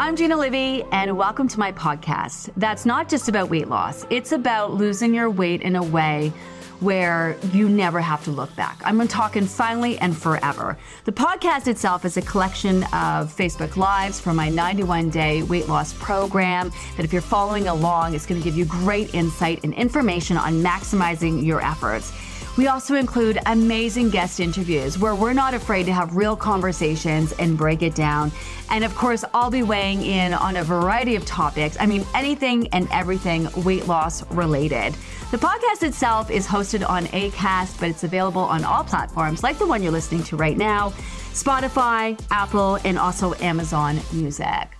I'm Gina Livy, and welcome to my podcast. That's not just about weight loss, it's about losing your weight in a way where you never have to look back. I'm talking finally and forever. The podcast itself is a collection of Facebook Lives from my 91 day weight loss program. That, if you're following along, it's going to give you great insight and information on maximizing your efforts. We also include amazing guest interviews where we're not afraid to have real conversations and break it down. And of course, I'll be weighing in on a variety of topics. I mean, anything and everything weight loss related. The podcast itself is hosted on ACAST, but it's available on all platforms like the one you're listening to right now Spotify, Apple, and also Amazon Music.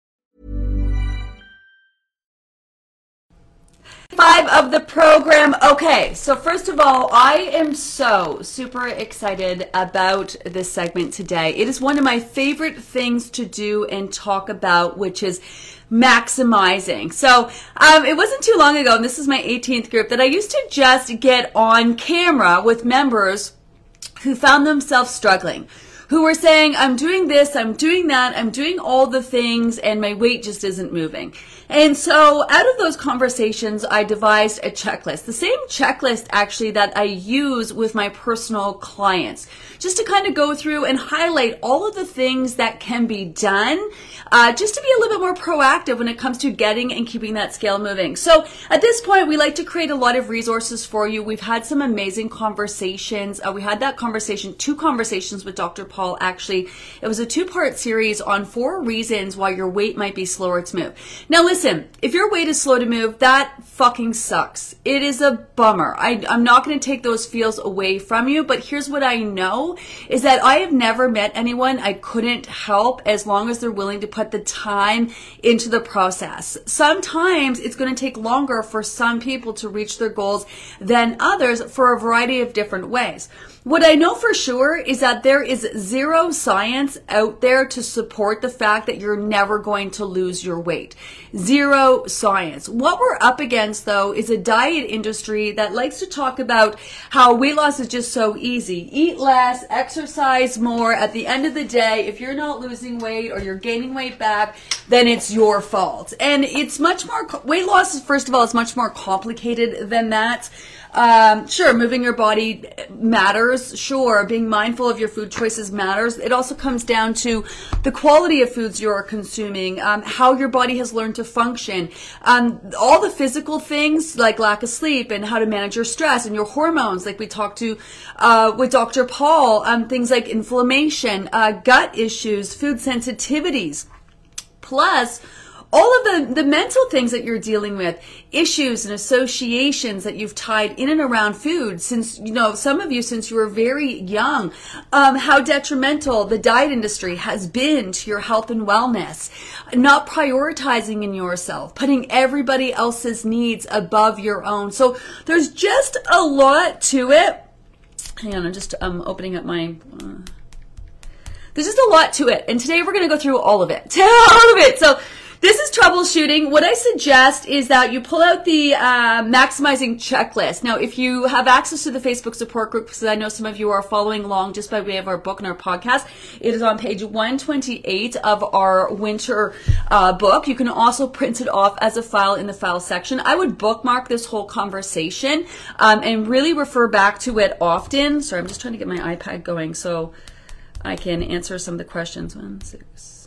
Five of the program. Okay, so first of all, I am so super excited about this segment today. It is one of my favorite things to do and talk about, which is maximizing. So um, it wasn't too long ago, and this is my 18th group, that I used to just get on camera with members who found themselves struggling who were saying, I'm doing this, I'm doing that, I'm doing all the things, and my weight just isn't moving. And so out of those conversations, I devised a checklist, the same checklist actually that I use with my personal clients, just to kind of go through and highlight all of the things that can be done, uh, just to be a little bit more proactive when it comes to getting and keeping that scale moving. So at this point, we like to create a lot of resources for you. We've had some amazing conversations. Uh, we had that conversation, two conversations with Dr. Paul actually. It was a two part series on four reasons why your weight might be slower to move. Now listen, if your weight is slow to move, that fucking sucks. It is a bummer. I, I'm not going to take those feels away from you, but here's what I know is that I have never met anyone I couldn't help as long as they're willing to put the time into the process. Sometimes it's going to take longer for some people to reach their goals than others for a variety of different ways. What I know for sure is that there is zero science out there to support the fact that you're never going to lose your weight. Zero science. What we're up against though is a diet industry that likes to talk about how weight loss is just so easy. Eat less, exercise more. At the end of the day, if you're not losing weight or you're gaining weight back, then it's your fault. And it's much more, weight loss, first of all, is much more complicated than that. Um, sure, moving your body matters. Sure, being mindful of your food choices matters. It also comes down to the quality of foods you're consuming, um, how your body has learned to function, um, all the physical things like lack of sleep and how to manage your stress and your hormones, like we talked to uh, with Dr. Paul, um, things like inflammation, uh, gut issues, food sensitivities. Plus, all of the, the mental things that you're dealing with, issues and associations that you've tied in and around food since, you know, some of you since you were very young, um, how detrimental the diet industry has been to your health and wellness, not prioritizing in yourself, putting everybody else's needs above your own. So there's just a lot to it. Hang on, I'm just um, opening up my. Uh, there's just a lot to it, and today we're going to go through all of it, Tell all of it. So this is troubleshooting. What I suggest is that you pull out the uh, maximizing checklist. Now, if you have access to the Facebook support group, because I know some of you are following along just by way of our book and our podcast, it is on page 128 of our winter uh, book. You can also print it off as a file in the file section. I would bookmark this whole conversation um, and really refer back to it often. Sorry, I'm just trying to get my iPad going so I can answer some of the questions. One, six,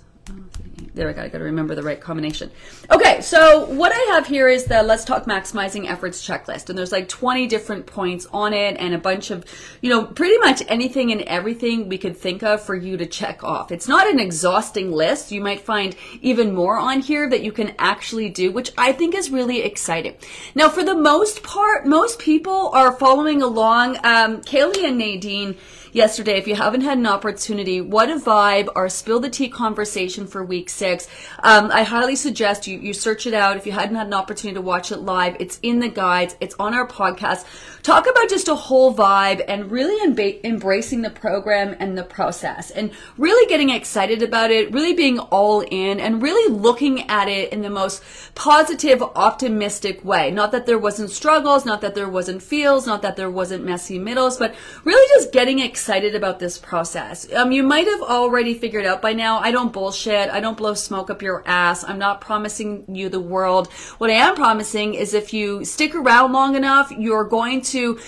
there we go. I got to remember the right combination. Okay, so what I have here is the Let's Talk Maximizing Efforts checklist, and there's like 20 different points on it, and a bunch of, you know, pretty much anything and everything we could think of for you to check off. It's not an exhausting list. You might find even more on here that you can actually do, which I think is really exciting. Now, for the most part, most people are following along. Um, Kaylee and Nadine yesterday. If you haven't had an opportunity, what a vibe, our spill the tea conversation for week six. Um, I highly suggest you, you search it out. If you hadn't had an opportunity to watch it live, it's in the guides. It's on our podcast. Talk about just a whole vibe and really embracing the program and the process and really getting excited about it, really being all in and really looking at it in the most positive, optimistic way. Not that there wasn't struggles, not that there wasn't feels, not that there wasn't messy middles, but really just getting excited about this process. Um, you might have already figured out by now, I don't bullshit. I don't blow smoke up your ass. I'm not promising you the world. What I am promising is if you stick around long enough, you're going to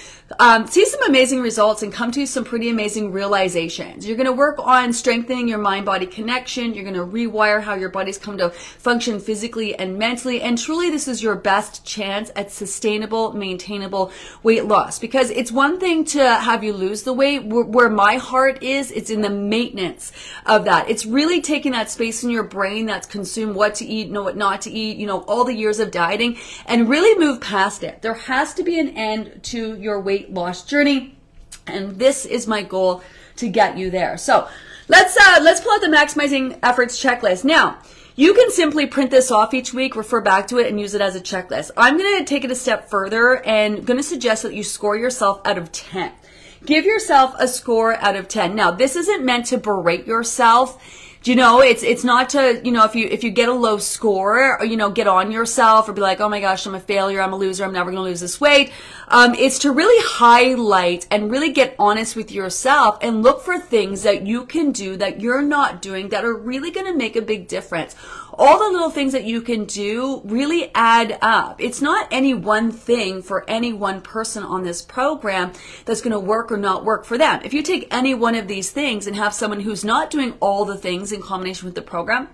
um, see some amazing results and come to some pretty amazing realizations. You're going to work on strengthening your mind body connection. You're going to rewire how your body's come to function physically and mentally. And truly, this is your best chance at sustainable, maintainable weight loss because it's one thing to have you lose the weight. Where my heart is, it's in the maintenance of that. It's really taking that space in your brain that's consumed what to eat, know what not to eat, you know, all the years of dieting and really move past it. There has to be an end to your weight loss journey. And this is my goal to get you there. So let's, uh, let's pull out the maximizing efforts checklist. Now, you can simply print this off each week, refer back to it, and use it as a checklist. I'm going to take it a step further and going to suggest that you score yourself out of 10. Give yourself a score out of 10. Now, this isn't meant to berate yourself. You know it's it's not to you know if you if you get a low score or, you know get on yourself or be like oh my gosh i'm a failure i'm a loser i'm never going to lose this weight. Um, it's to really highlight and really get honest with yourself and look for things that you can do that you're not doing that are really going to make a big difference all the little things that you can do really add up. It's not any one thing for any one person on this program that's going to work or not work for them. If you take any one of these things and have someone who's not doing all the things in combination with the program,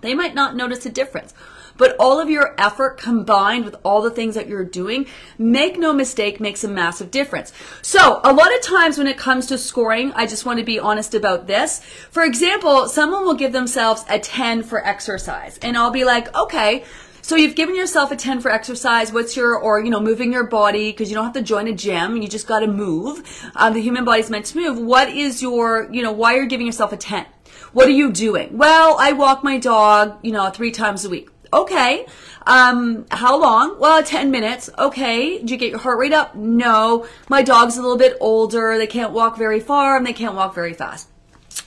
they might not notice a difference. But all of your effort combined with all the things that you're doing, make no mistake, makes a massive difference. So a lot of times when it comes to scoring, I just want to be honest about this. For example, someone will give themselves a 10 for exercise and I'll be like, okay, so you've given yourself a 10 for exercise. What's your, or, you know, moving your body because you don't have to join a gym. You just got to move. Um, the human body's meant to move. What is your, you know, why you're giving yourself a 10? What are you doing? Well, I walk my dog, you know, three times a week. Okay. Um, how long? Well, 10 minutes. Okay. Did you get your heart rate up? No. My dog's a little bit older. They can't walk very far and they can't walk very fast.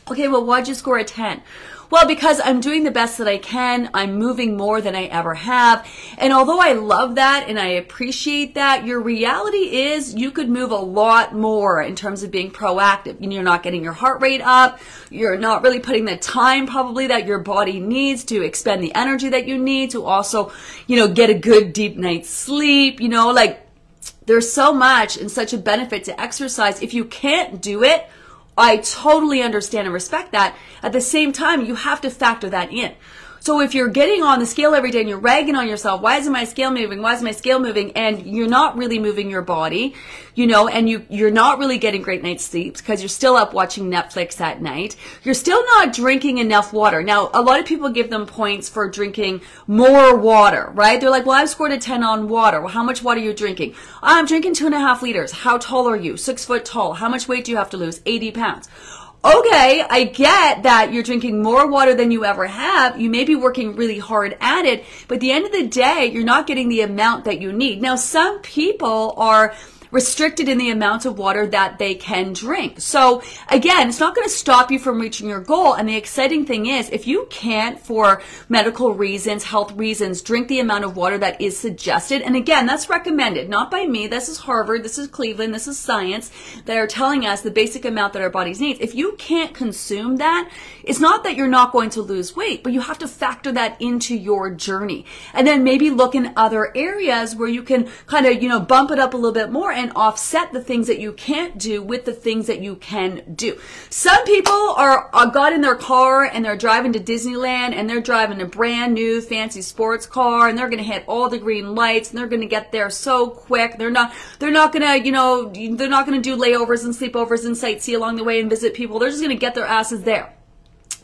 Okay, well, why'd you score a 10? Well, because I'm doing the best that I can. I'm moving more than I ever have. And although I love that and I appreciate that, your reality is you could move a lot more in terms of being proactive. You're not getting your heart rate up. You're not really putting the time probably that your body needs to expend the energy that you need to also, you know, get a good deep night's sleep, you know, like there's so much and such a benefit to exercise. If you can't do it, I totally understand and respect that. At the same time, you have to factor that in. So if you're getting on the scale every day and you're ragging on yourself, why isn't my scale moving? Why is my scale moving? And you're not really moving your body, you know, and you, you're not really getting great night's sleep because you're still up watching Netflix at night. You're still not drinking enough water. Now, a lot of people give them points for drinking more water, right? They're like, well, I've scored a 10 on water. Well, how much water are you drinking? I'm drinking two and a half liters. How tall are you? Six foot tall. How much weight do you have to lose? 80 pounds okay, I get that you're drinking more water than you ever have. You may be working really hard at it, but at the end of the day, you're not getting the amount that you need. Now, some people are restricted in the amount of water that they can drink. So again, it's not going to stop you from reaching your goal. And the exciting thing is if you can't for medical reasons, health reasons, drink the amount of water that is suggested. And again, that's recommended, not by me. This is Harvard. This is Cleveland. This is science that are telling us the basic amount that our bodies needs. If you can't consume that, it's not that you're not going to lose weight, but you have to factor that into your journey. And then maybe look in other areas where you can kind of, you know, bump it up a little bit more and offset the things that you can't do with the things that you can do. Some people are, are got in their car and they're driving to Disneyland and they're driving a brand new fancy sports car and they're going to hit all the green lights and they're going to get there so quick. They're not, they're not going to, you know, they're not going to do layovers and sleepovers and sightsee along the way and visit people. They're just going to get their asses there.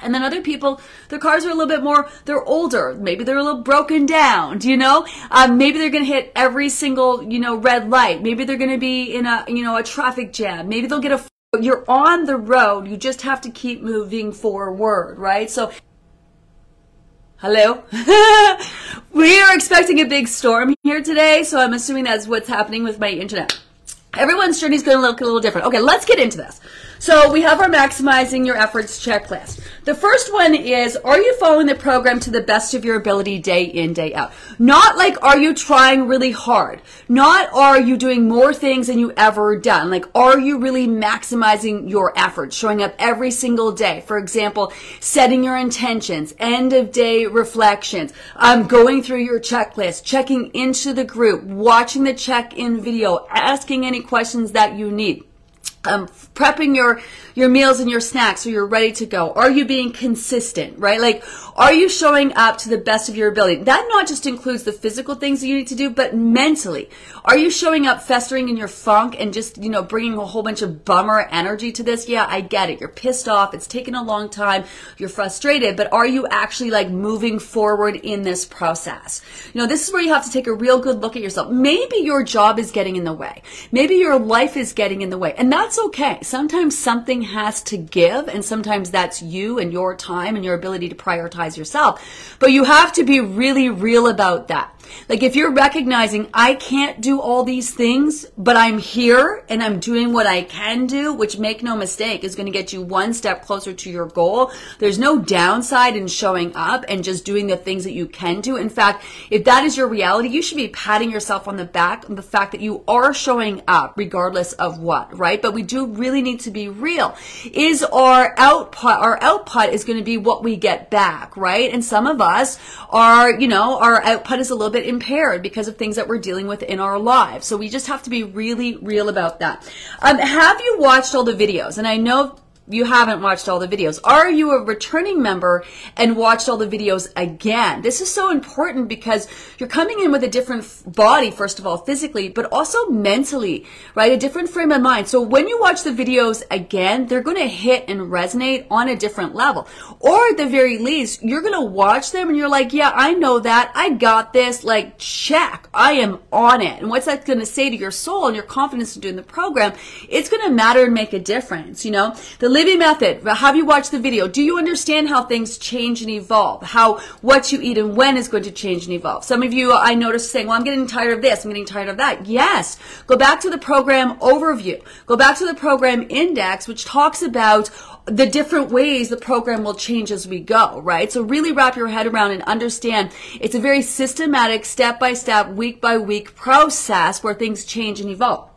And then other people, their cars are a little bit more, they're older. Maybe they're a little broken down, do you know? Um, maybe they're going to hit every single, you know, red light. Maybe they're going to be in a, you know, a traffic jam. Maybe they'll get a you're on the road. You just have to keep moving forward, right? So, hello? we are expecting a big storm here today, so I'm assuming that's what's happening with my internet. Everyone's journey is going to look a little different. Okay, let's get into this. So we have our maximizing your efforts checklist. The first one is, are you following the program to the best of your ability day in, day out? Not like, are you trying really hard? Not, are you doing more things than you ever done? Like, are you really maximizing your efforts, showing up every single day? For example, setting your intentions, end of day reflections, um, going through your checklist, checking into the group, watching the check-in video, asking any questions that you need um, prepping your your meals and your snacks so you're ready to go. Are you being consistent right? Like are you showing up to the best of your ability? That not just includes the physical things that you need to do but mentally. Are you showing up festering in your funk and just you know bringing a whole bunch of bummer energy to this? Yeah i get it. You're pissed off. It's taken a long time. You're frustrated but are you actually like moving forward in this process? You know this is where you have to take a real good look at yourself. Maybe your job is getting in the way. Maybe your life is getting in the way. And that's okay. Sometimes something has to give, and sometimes that's you and your time and your ability to prioritize yourself. But you have to be really real about that. Like if you're recognizing I can't do all these things, but I'm here and I'm doing what I can do, which make no mistake is going to get you one step closer to your goal. There's no downside in showing up and just doing the things that you can do. In fact, if that is your reality, you should be patting yourself on the back on the fact that you are showing up regardless of what, right? But we do really need to be real. Is our output, our output is going to be what we get back, right? And some of us are, you know, our output is a little bit bit impaired because of things that we're dealing with in our lives. So we just have to be really real about that. Um, have you watched all the videos? And I know you haven't watched all the videos? Are you a returning member and watched all the videos again? This is so important because you're coming in with a different body, first of all, physically, but also mentally, right? A different frame of mind. So when you watch the videos again, they're going to hit and resonate on a different level. Or at the very least, you're going to watch them and you're like, yeah, I know that. I got this. Like, check. I am on it. And what's that going to say to your soul and your confidence in doing the program? It's going to matter and make a difference. You know, the Livy Method. Have you watched the video? Do you understand how things change and evolve? How what you eat and when is going to change and evolve? Some of you I noticed saying, well, I'm getting tired of this. I'm getting tired of that. Yes. Go back to the program overview. Go back to the program index, which talks about the different ways the program will change as we go, right? So really wrap your head around and understand it's a very systematic, step by step, week by week process where things change and evolve.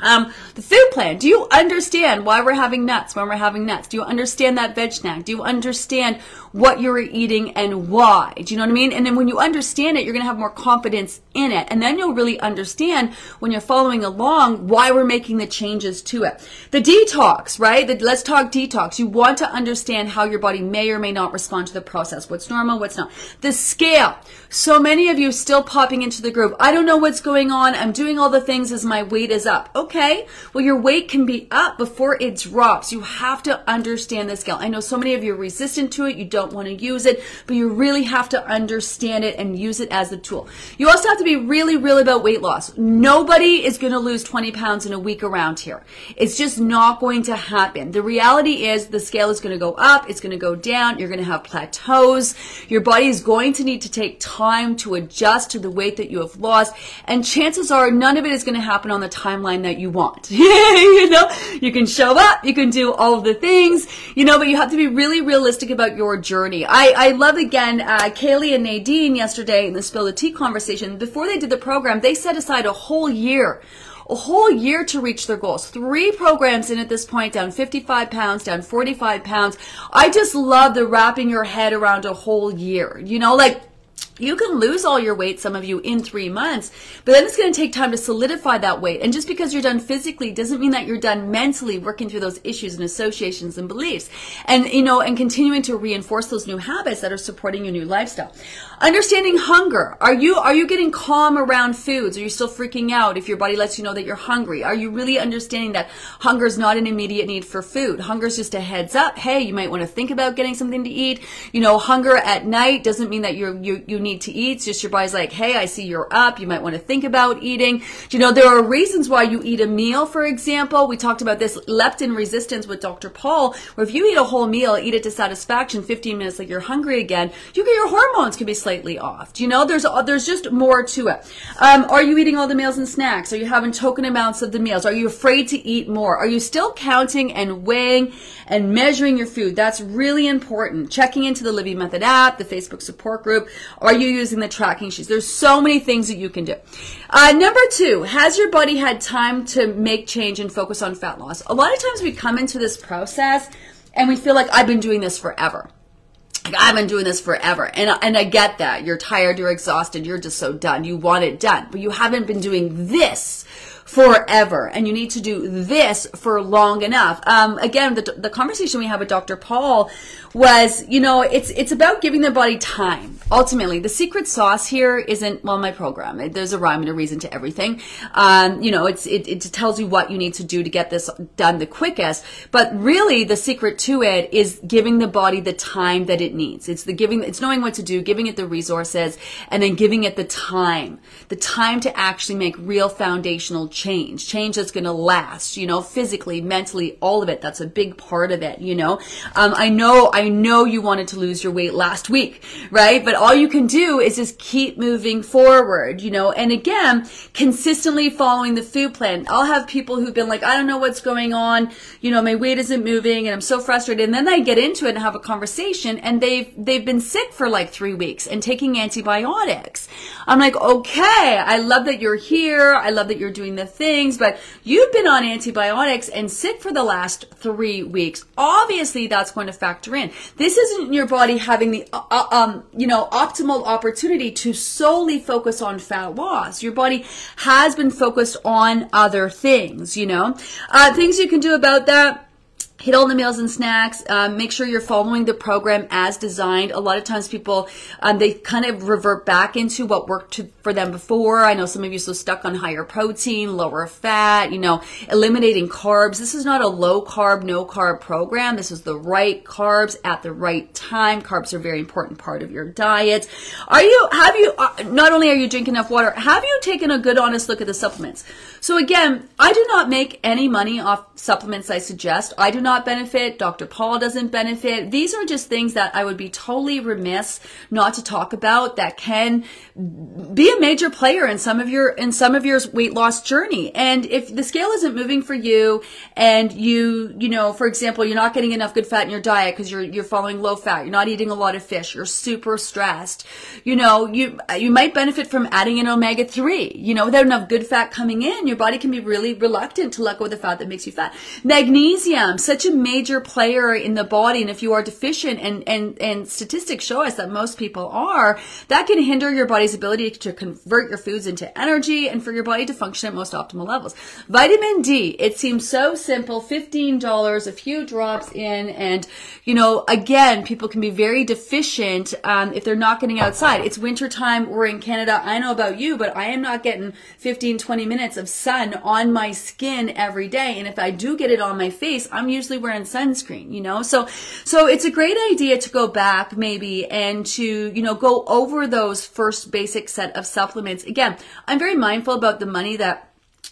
Um, the food plan. Do you understand why we're having nuts when we're having nuts? Do you understand that veg snack? Do you understand what you're eating and why? Do you know what I mean? And then when you understand it, you're going to have more confidence in it. And then you'll really understand when you're following along why we're making the changes to it. The detox, right? The, let's talk detox. You want to understand how your body may or may not respond to the process. What's normal, what's not. The scale. So many of you still popping into the group. I don't know what's going on. I'm doing all the things as my weight is up. Okay. Well, your weight can be up before it drops. You have to understand the scale. I know so many of you are resistant to it. You don't want to use it, but you really have to understand it and use it as a tool. You also have to be really real about weight loss. Nobody is going to lose 20 pounds in a week around here. It's just not going to happen. The reality is the scale is going to go up. It's going to go down. You're going to have plateaus. Your body is going to need to take time to adjust to the weight that you have lost. And chances are none of it is going to happen on the timeline that you want. you know, you can show up, you can do all the things, you know, but you have to be really realistic about your journey. I, I love again, uh, Kaylee and Nadine yesterday in the Spill the Tea conversation, before they did the program, they set aside a whole year a whole year to reach their goals. Three programs in at this point, down 55 pounds, down 45 pounds. I just love the wrapping your head around a whole year. You know, like you can lose all your weight, some of you, in three months, but then it's going to take time to solidify that weight. And just because you're done physically doesn't mean that you're done mentally working through those issues and associations and beliefs. And, you know, and continuing to reinforce those new habits that are supporting your new lifestyle. Understanding hunger. Are you, are you getting calm around foods? Are you still freaking out if your body lets you know that you're hungry? Are you really understanding that hunger is not an immediate need for food? Hunger is just a heads up. Hey, you might want to think about getting something to eat. You know, hunger at night doesn't mean that you're, you, you need need to eat. It's just your body's like, hey, I see you're up. You might want to think about eating. You know, there are reasons why you eat a meal, for example. We talked about this leptin resistance with Dr. Paul, where if you eat a whole meal, eat it to satisfaction, 15 minutes like you're hungry again, you get your hormones can be slightly off. Do you know? There's, there's just more to it. Um, are you eating all the meals and snacks? Are you having token amounts of the meals? Are you afraid to eat more? Are you still counting and weighing and measuring your food? That's really important. Checking into the Livy Method app, the Facebook support group. Are you using the tracking sheets? There's so many things that you can do. Uh, number two, has your body had time to make change and focus on fat loss? A lot of times we come into this process and we feel like I've been doing this forever. Like, I've been doing this forever. And, and I get that. You're tired, you're exhausted, you're just so done. You want it done. But you haven't been doing this forever and you need to do this for long enough um, again the, the conversation we had with dr paul was you know it's it's about giving the body time. Ultimately the secret sauce here isn't well my program. There's a rhyme and a reason to everything. Um, you know it's it, it tells you what you need to do to get this done the quickest. But really the secret to it is giving the body the time that it needs. It's the giving it's knowing what to do giving it the resources and then giving it the time. The time to actually make real foundational change, change that's going to last, you know, physically, mentally, all of it. That's a big part of it, you know. Um, I know, I know you wanted to lose your weight last week, right? But all you can do is just keep moving forward, you know, and again, consistently following the food plan. I'll have people who've been like, I don't know what's going on, you know, my weight isn't moving and I'm so frustrated. And then they get into it and have a conversation and they've, they've been sick for like three weeks and taking antibiotics. I'm like, okay, I love that you're here. I love that you're doing the things, but you've been on antibiotics and sick for the last three weeks. Obviously, that's going to factor in. This isn't your body having the, uh, uh, um, you know, optimal opportunity to solely focus on fat loss. Your body has been focused on other things, you know, uh, things you can do about that hit all the meals and snacks um, make sure you're following the program as designed. A lot of times people um, they kind of revert back into what worked to, for them before. I know some of you are so stuck on higher protein lower fat you know eliminating carbs. This is not a low carb no carb program. This is the right carbs at the right time. Carbs are a very important part of your diet. Are you have you uh, not only are you drinking enough water have you taken a good honest look at the supplements? So again i do not make any money off supplements i suggest. I do not not benefit. Dr. Paul doesn't benefit. These are just things that I would be totally remiss not to talk about that can be a major player in some of your, in some of your weight loss journey. And if the scale isn't moving for you and you, you know, for example, you're not getting enough good fat in your diet because you're, you're following low fat, you're not eating a lot of fish, you're super stressed, you know, you, you might benefit from adding in omega 3. You know, without enough good fat coming in, your body can be really reluctant to let go of the fat that makes you fat. Magnesium, such such a major player in the body. And if you are deficient and, and, and statistics show us that most people are, that can hinder your body's ability to convert your foods into energy and for your body to function at most optimal levels. Vitamin D, it seems so simple. $15, a few drops in. And, you know, again, people can be very deficient, um, if they're not getting outside. It's winter time. We're in Canada. I know about you, but I am not getting 15, 20 minutes of sun on my skin every day. And if I do get it on my face, I'm usually wearing sunscreen, you know? So, so it's a great idea to go back maybe and to, you know, go over those first basic set of supplements. Again, I'm very mindful about the money that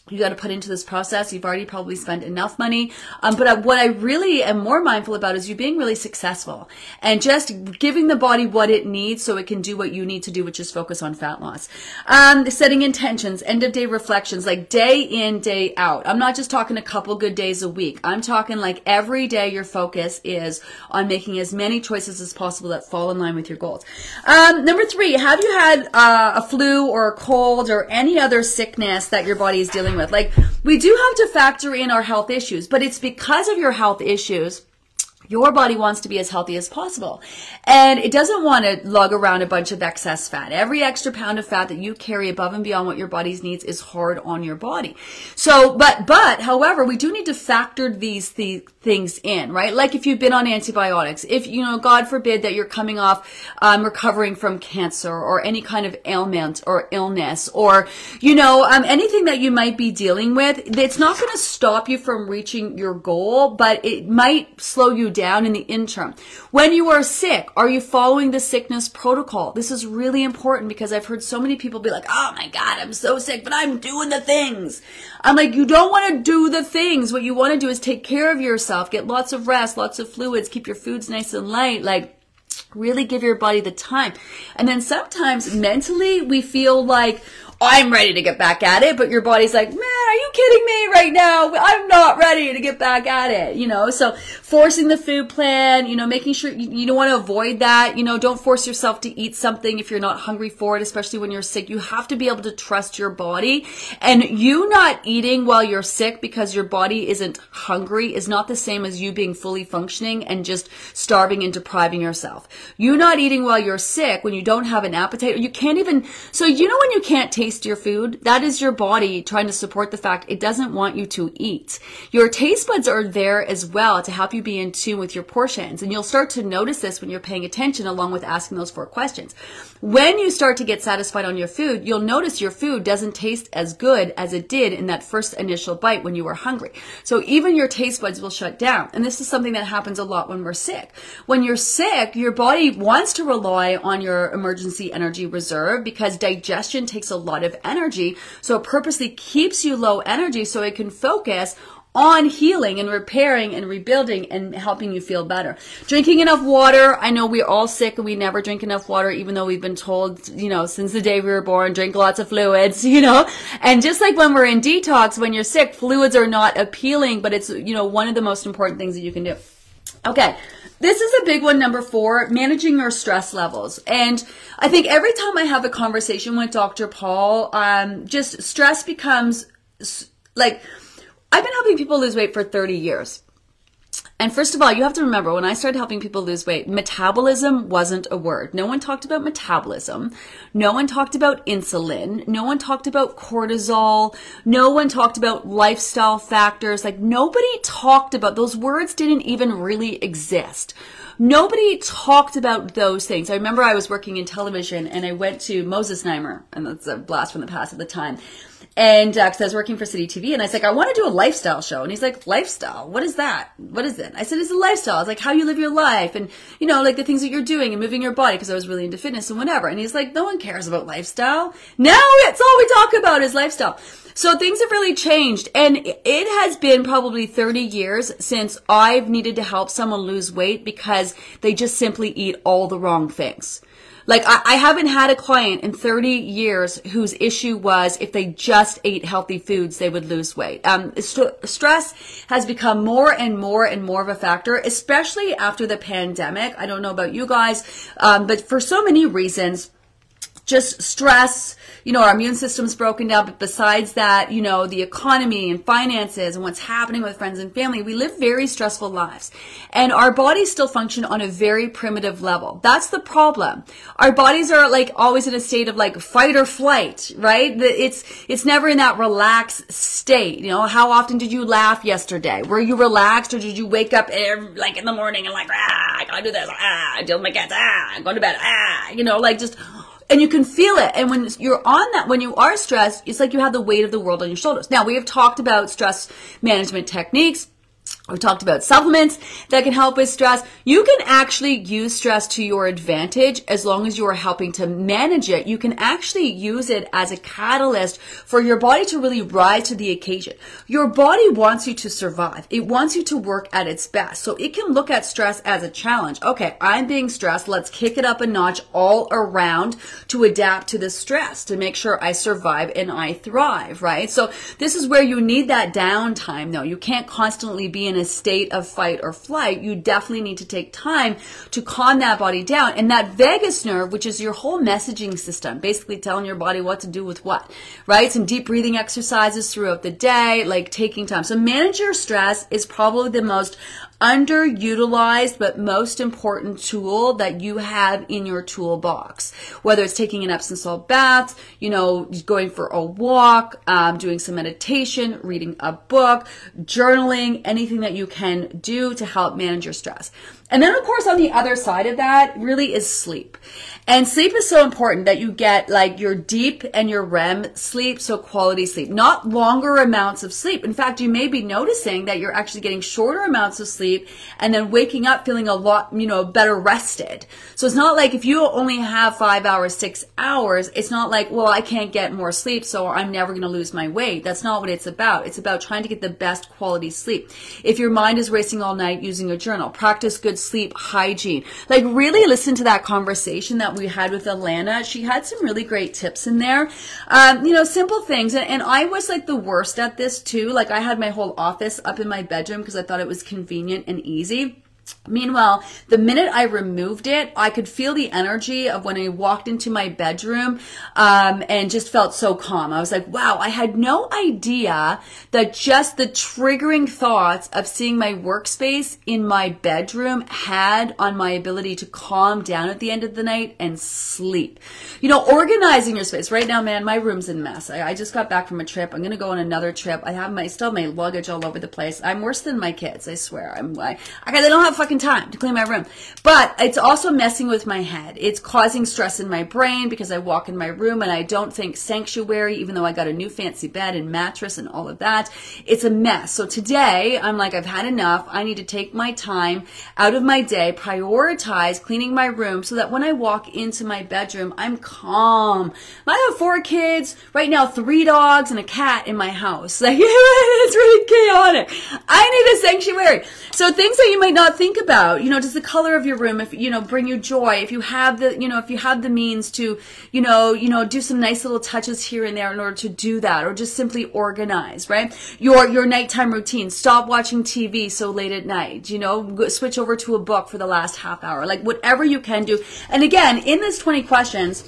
you got to put into this process. You've already probably spent enough money. Um, but what I really am more mindful about is you being really successful and just giving the body what it needs so it can do what you need to do, which is focus on fat loss. Um, setting intentions, end of day reflections, like day in, day out. I'm not just talking a couple good days a week. I'm talking like every day your focus is on making as many choices as possible that fall in line with your goals. Um, number three, have you had uh, a flu or a cold or any other sickness that your body is dealing with. Like, we do have to factor in our health issues, but it's because of your health issues your body wants to be as healthy as possible. And it doesn't want to lug around a bunch of excess fat. Every extra pound of fat that you carry above and beyond what your body's needs is hard on your body. So, but, but, however, we do need to factor these th- things in, right? Like if you've been on antibiotics, if, you know, God forbid that you're coming off, um, recovering from cancer or any kind of ailment or illness or, you know, um, anything that you might be dealing with, it's not going to stop you from reaching your goal, but it might slow you down in the interim. When you are sick, are you following the sickness protocol? This is really important because I've heard so many people be like, oh my God, I'm so sick, but I'm doing the things. I'm like, you don't want to do the things. What you want to do is take care of yourself, get lots of rest, lots of fluids, keep your foods nice and light. Like, really give your body the time. And then sometimes mentally we feel like, I'm ready to get back at it, but your body's like, man, are you kidding me right now? I'm not ready to get back at it, you know? So forcing the food plan, you know, making sure you, you don't want to avoid that, you know, don't force yourself to eat something if you're not hungry for it, especially when you're sick. You have to be able to trust your body and you not eating while you're sick because your body isn't hungry is not the same as you being fully functioning and just starving and depriving yourself. You not eating while you're sick when you don't have an appetite or you can't even, so you know when you can't taste your food, that is your body trying to support the fact it doesn't want you to eat. Your taste buds are there as well to help you be in tune with your portions. And you'll start to notice this when you're paying attention along with asking those four questions. When you start to get satisfied on your food, you'll notice your food doesn't taste as good as it did in that first initial bite when you were hungry. So even your taste buds will shut down. And this is something that happens a lot when we're sick. When you're sick, your body wants to rely on your emergency energy reserve because digestion takes a lot lot of energy. So it purposely keeps you low energy so it can focus on healing and repairing and rebuilding and helping you feel better. Drinking enough water. I know we're all sick and we never drink enough water, even though we've been told, you know, since the day we were born, drink lots of fluids, you know? And just like when we're in detox, when you're sick, fluids are not appealing, but it's, you know, one of the most important things that you can do. Okay. This is a big one, number four, managing your stress levels. And I think every time I have a conversation with Dr. Paul, um, just stress becomes like, I've been helping people lose weight for 30 years. And first of all, you have to remember when I started helping people lose weight, metabolism wasn't a word. No one talked about metabolism. No one talked about insulin. No one talked about cortisol. No one talked about lifestyle factors. Like nobody talked about those words didn't even really exist. Nobody talked about those things. I remember I was working in television and I went to Moses Znaimer, and that's a blast from the past at the time. And because uh, I was working for City TV, and I was like, I want to do a lifestyle show. And he's like, lifestyle? What is that? What is it? I said, it's a lifestyle. It's like how you live your life, and you know, like the things that you're doing and moving your body. Because I was really into fitness and whatever. And he's like, no one cares about lifestyle. Now it's all we talk about is lifestyle. So things have really changed, and it has been probably 30 years since I've needed to help someone lose weight because they just simply eat all the wrong things. Like I, I, haven't had a client in 30 years whose issue was if they just ate healthy foods, they would lose weight. Um, st- stress has become more and more and more of a factor, especially after the pandemic. I don't know about you guys, um, but for so many reasons, just stress, you know, our immune system's broken down. But besides that, you know, the economy and finances and what's happening with friends and family, we live very stressful lives. And our bodies still function on a very primitive level. That's the problem. Our bodies are like always in a state of like fight or flight, right? It's, it's never in that relaxed state. You know, how often did you laugh yesterday? Were you relaxed or did you wake up like in the morning and like, ah, I gotta do this, ah, I deal with my cats, ah, I'm going to bed, ah, you know, like just, and you can feel it. And when you're on that, when you are stressed, it's like you have the weight of the world on your shoulders. Now, we have talked about stress management techniques we talked about supplements that can help with stress. You can actually use stress to your advantage as long as you are helping to manage it. You can actually use it as a catalyst for your body to really rise to the occasion. Your body wants you to survive. It wants you to work at its best. So it can look at stress as a challenge. Okay, I'm being stressed. Let's kick it up a notch all around to adapt to the stress to make sure I survive and I thrive, right? So this is where you need that downtime though. You can't constantly be in a state of fight or flight, you definitely need to take time to calm that body down. And that vagus nerve, which is your whole messaging system, basically telling your body what to do with what, right? Some deep breathing exercises throughout the day, like taking time. So manage your stress is probably the most underutilized but most important tool that you have in your toolbox. Whether it's taking an Epsom salt bath, you know, going for a walk, um, doing some meditation, reading a book, journaling, anything that you can do to help manage your stress. And then, of course, on the other side of that really is sleep. And sleep is so important that you get like your deep and your REM sleep, so quality sleep, not longer amounts of sleep. In fact, you may be noticing that you're actually getting shorter amounts of sleep and then waking up feeling a lot, you know, better rested. So it's not like if you only have five hours, six hours, it's not like, well, I can't get more sleep, so I'm never going to lose my weight. That's not what it's about. It's about trying to get the best quality sleep. If your mind is racing all night using a journal, practice good sleep hygiene. Like really listen to that conversation that we had with Alana. She had some really great tips in there. Um, you know, simple things. And, and I was like the worst at this too. Like I had my whole office up in my bedroom because I thought it was convenient and easy. Meanwhile, the minute I removed it, I could feel the energy of when I walked into my bedroom um, and just felt so calm. I was like, wow, I had no idea that just the triggering thoughts of seeing my workspace in my bedroom had on my ability to calm down at the end of the night and sleep. You know, organizing your space. Right now, man, my room's in mess. I, I just got back from a trip. I'm going to go on another trip. I have my, still have my luggage all over the place. I'm worse than my kids, I swear. I'm, like I, I, I don't have fucking time to clean my room. But it's also messing with my head. It's causing stress in my brain because I walk in my room and I don't think sanctuary, even though I got a new fancy bed and mattress and all of that. It's a mess. So today I'm like, I've had enough. I need to take my time out of my day, prioritize cleaning my room so that when I walk into my bedroom, I'm calm. I have four kids right now, three dogs and a cat in my house. Like, it's really chaotic. I need a sanctuary. So things that you might not think about, you know, does the color of your room, if, you know, bring you joy, if you have the, you know, if you have the means to, you know, you know, do some nice little touches here and there in order to do that, or just simply organize, right? Your, your nighttime routine, stop watching TV so late at night, you know, switch over to a book for the last half hour, like whatever you can do. And again, in this 20 questions,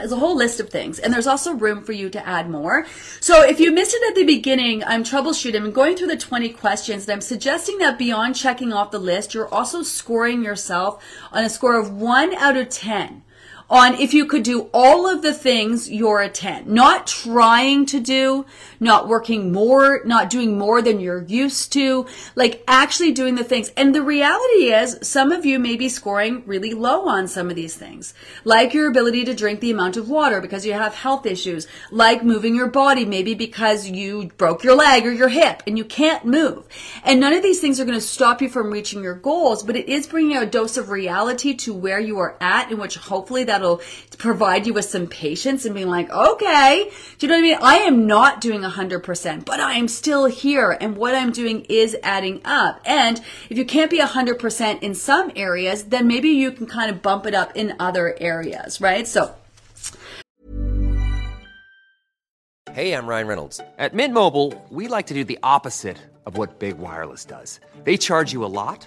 there's a whole list of things, and there's also room for you to add more. So if you missed it at the beginning, I'm troubleshooting. I'm going through the 20 questions, and I'm suggesting that beyond checking off the list, you're also scoring yourself on a score of 1 out of 10 on if you could do all of the things you're a 10. Not trying to do, not working more, not doing more than you're used to, like actually doing the things. And the reality is some of you may be scoring really low on some of these things, like your ability to drink the amount of water because you have health issues, like moving your body, maybe because you broke your leg or your hip and you can't move. And none of these things are going to stop you from reaching your goals, but it is bringing a dose of reality to where you are at in which hopefully that that'll provide you with some patience and being like, okay, do you know what I mean? I am not doing 100%, but I am still here and what I'm doing is adding up. And if you can't be 100% in some areas, then maybe you can kind of bump it up in other areas, right? So, Hey, I'm Ryan Reynolds. At Mint Mobile, we like to do the opposite of what Big Wireless does. They charge you a lot,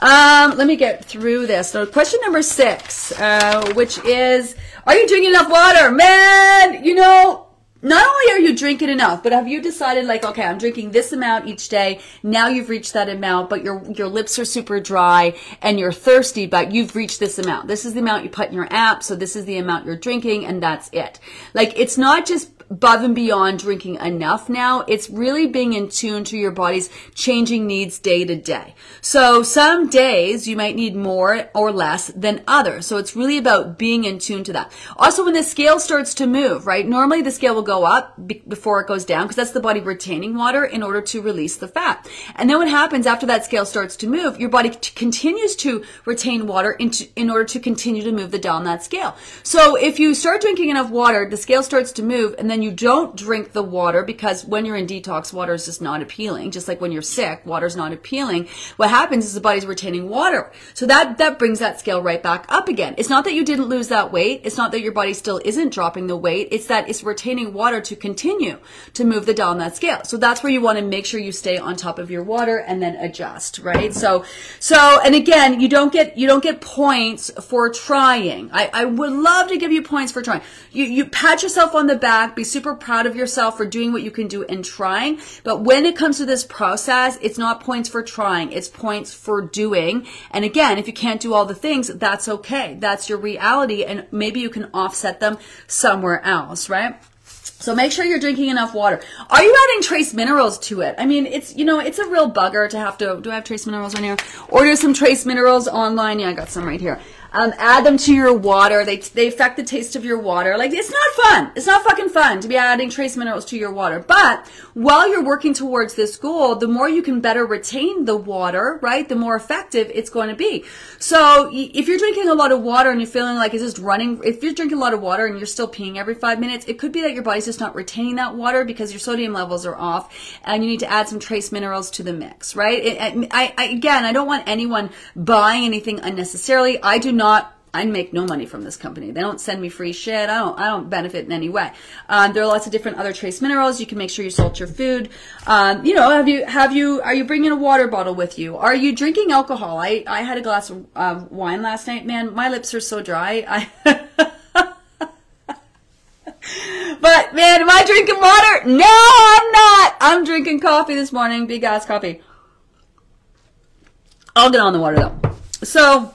Um, let me get through this. So, question number six, uh, which is, are you drinking enough water, man? You know, not only are you drinking enough, but have you decided like, okay, I'm drinking this amount each day. Now you've reached that amount, but your your lips are super dry and you're thirsty, but you've reached this amount. This is the amount you put in your app, so this is the amount you're drinking, and that's it. Like it's not just above and beyond drinking enough now. It's really being in tune to your body's changing needs day to day. So some days you might need more or less than others. So it's really about being in tune to that. Also, when the scale starts to move, right? Normally the scale will go up be- before it goes down because that's the body retaining water in order to release the fat. And then what happens after that scale starts to move, your body t- continues to retain water into, in order to continue to move the down that scale. So if you start drinking enough water, the scale starts to move and then then you don't drink the water because when you're in detox, water is just not appealing. Just like when you're sick, water's not appealing. What happens is the body's retaining water. So that, that brings that scale right back up again. It's not that you didn't lose that weight. It's not that your body still isn't dropping the weight. It's that it's retaining water to continue to move the on that scale. So that's where you want to make sure you stay on top of your water and then adjust, right? So, so, and again, you don't get, you don't get points for trying. I, I would love to give you points for trying. You, you pat yourself on the back, be super proud of yourself for doing what you can do and trying. But when it comes to this process, it's not points for trying. It's points for doing. And again, if you can't do all the things, that's okay. That's your reality. And maybe you can offset them somewhere else, right? So make sure you're drinking enough water. Are you adding trace minerals to it? I mean, it's, you know, it's a real bugger to have to, do I have trace minerals on here? Order some trace minerals online. Yeah, I got some right here. Um, add them to your water. They, they affect the taste of your water. Like, it's not fun. It's not fucking fun to be adding trace minerals to your water. But while you're working towards this goal, the more you can better retain the water, right? The more effective it's going to be. So if you're drinking a lot of water and you're feeling like it's just running, if you're drinking a lot of water and you're still peeing every five minutes, it could be that your body's just not retaining that water because your sodium levels are off and you need to add some trace minerals to the mix, right? It, I, I, again, I don't want anyone buying anything unnecessarily. I do not I make no money from this company. They don't send me free shit. I don't. I don't benefit in any way. Um, there are lots of different other trace minerals. You can make sure you salt your food. Um, you know, have you have you are you bringing a water bottle with you? Are you drinking alcohol? I I had a glass of uh, wine last night. Man, my lips are so dry. I. but man, am I drinking water? No, I'm not. I'm drinking coffee this morning. Big ass coffee. I'll get on the water though. So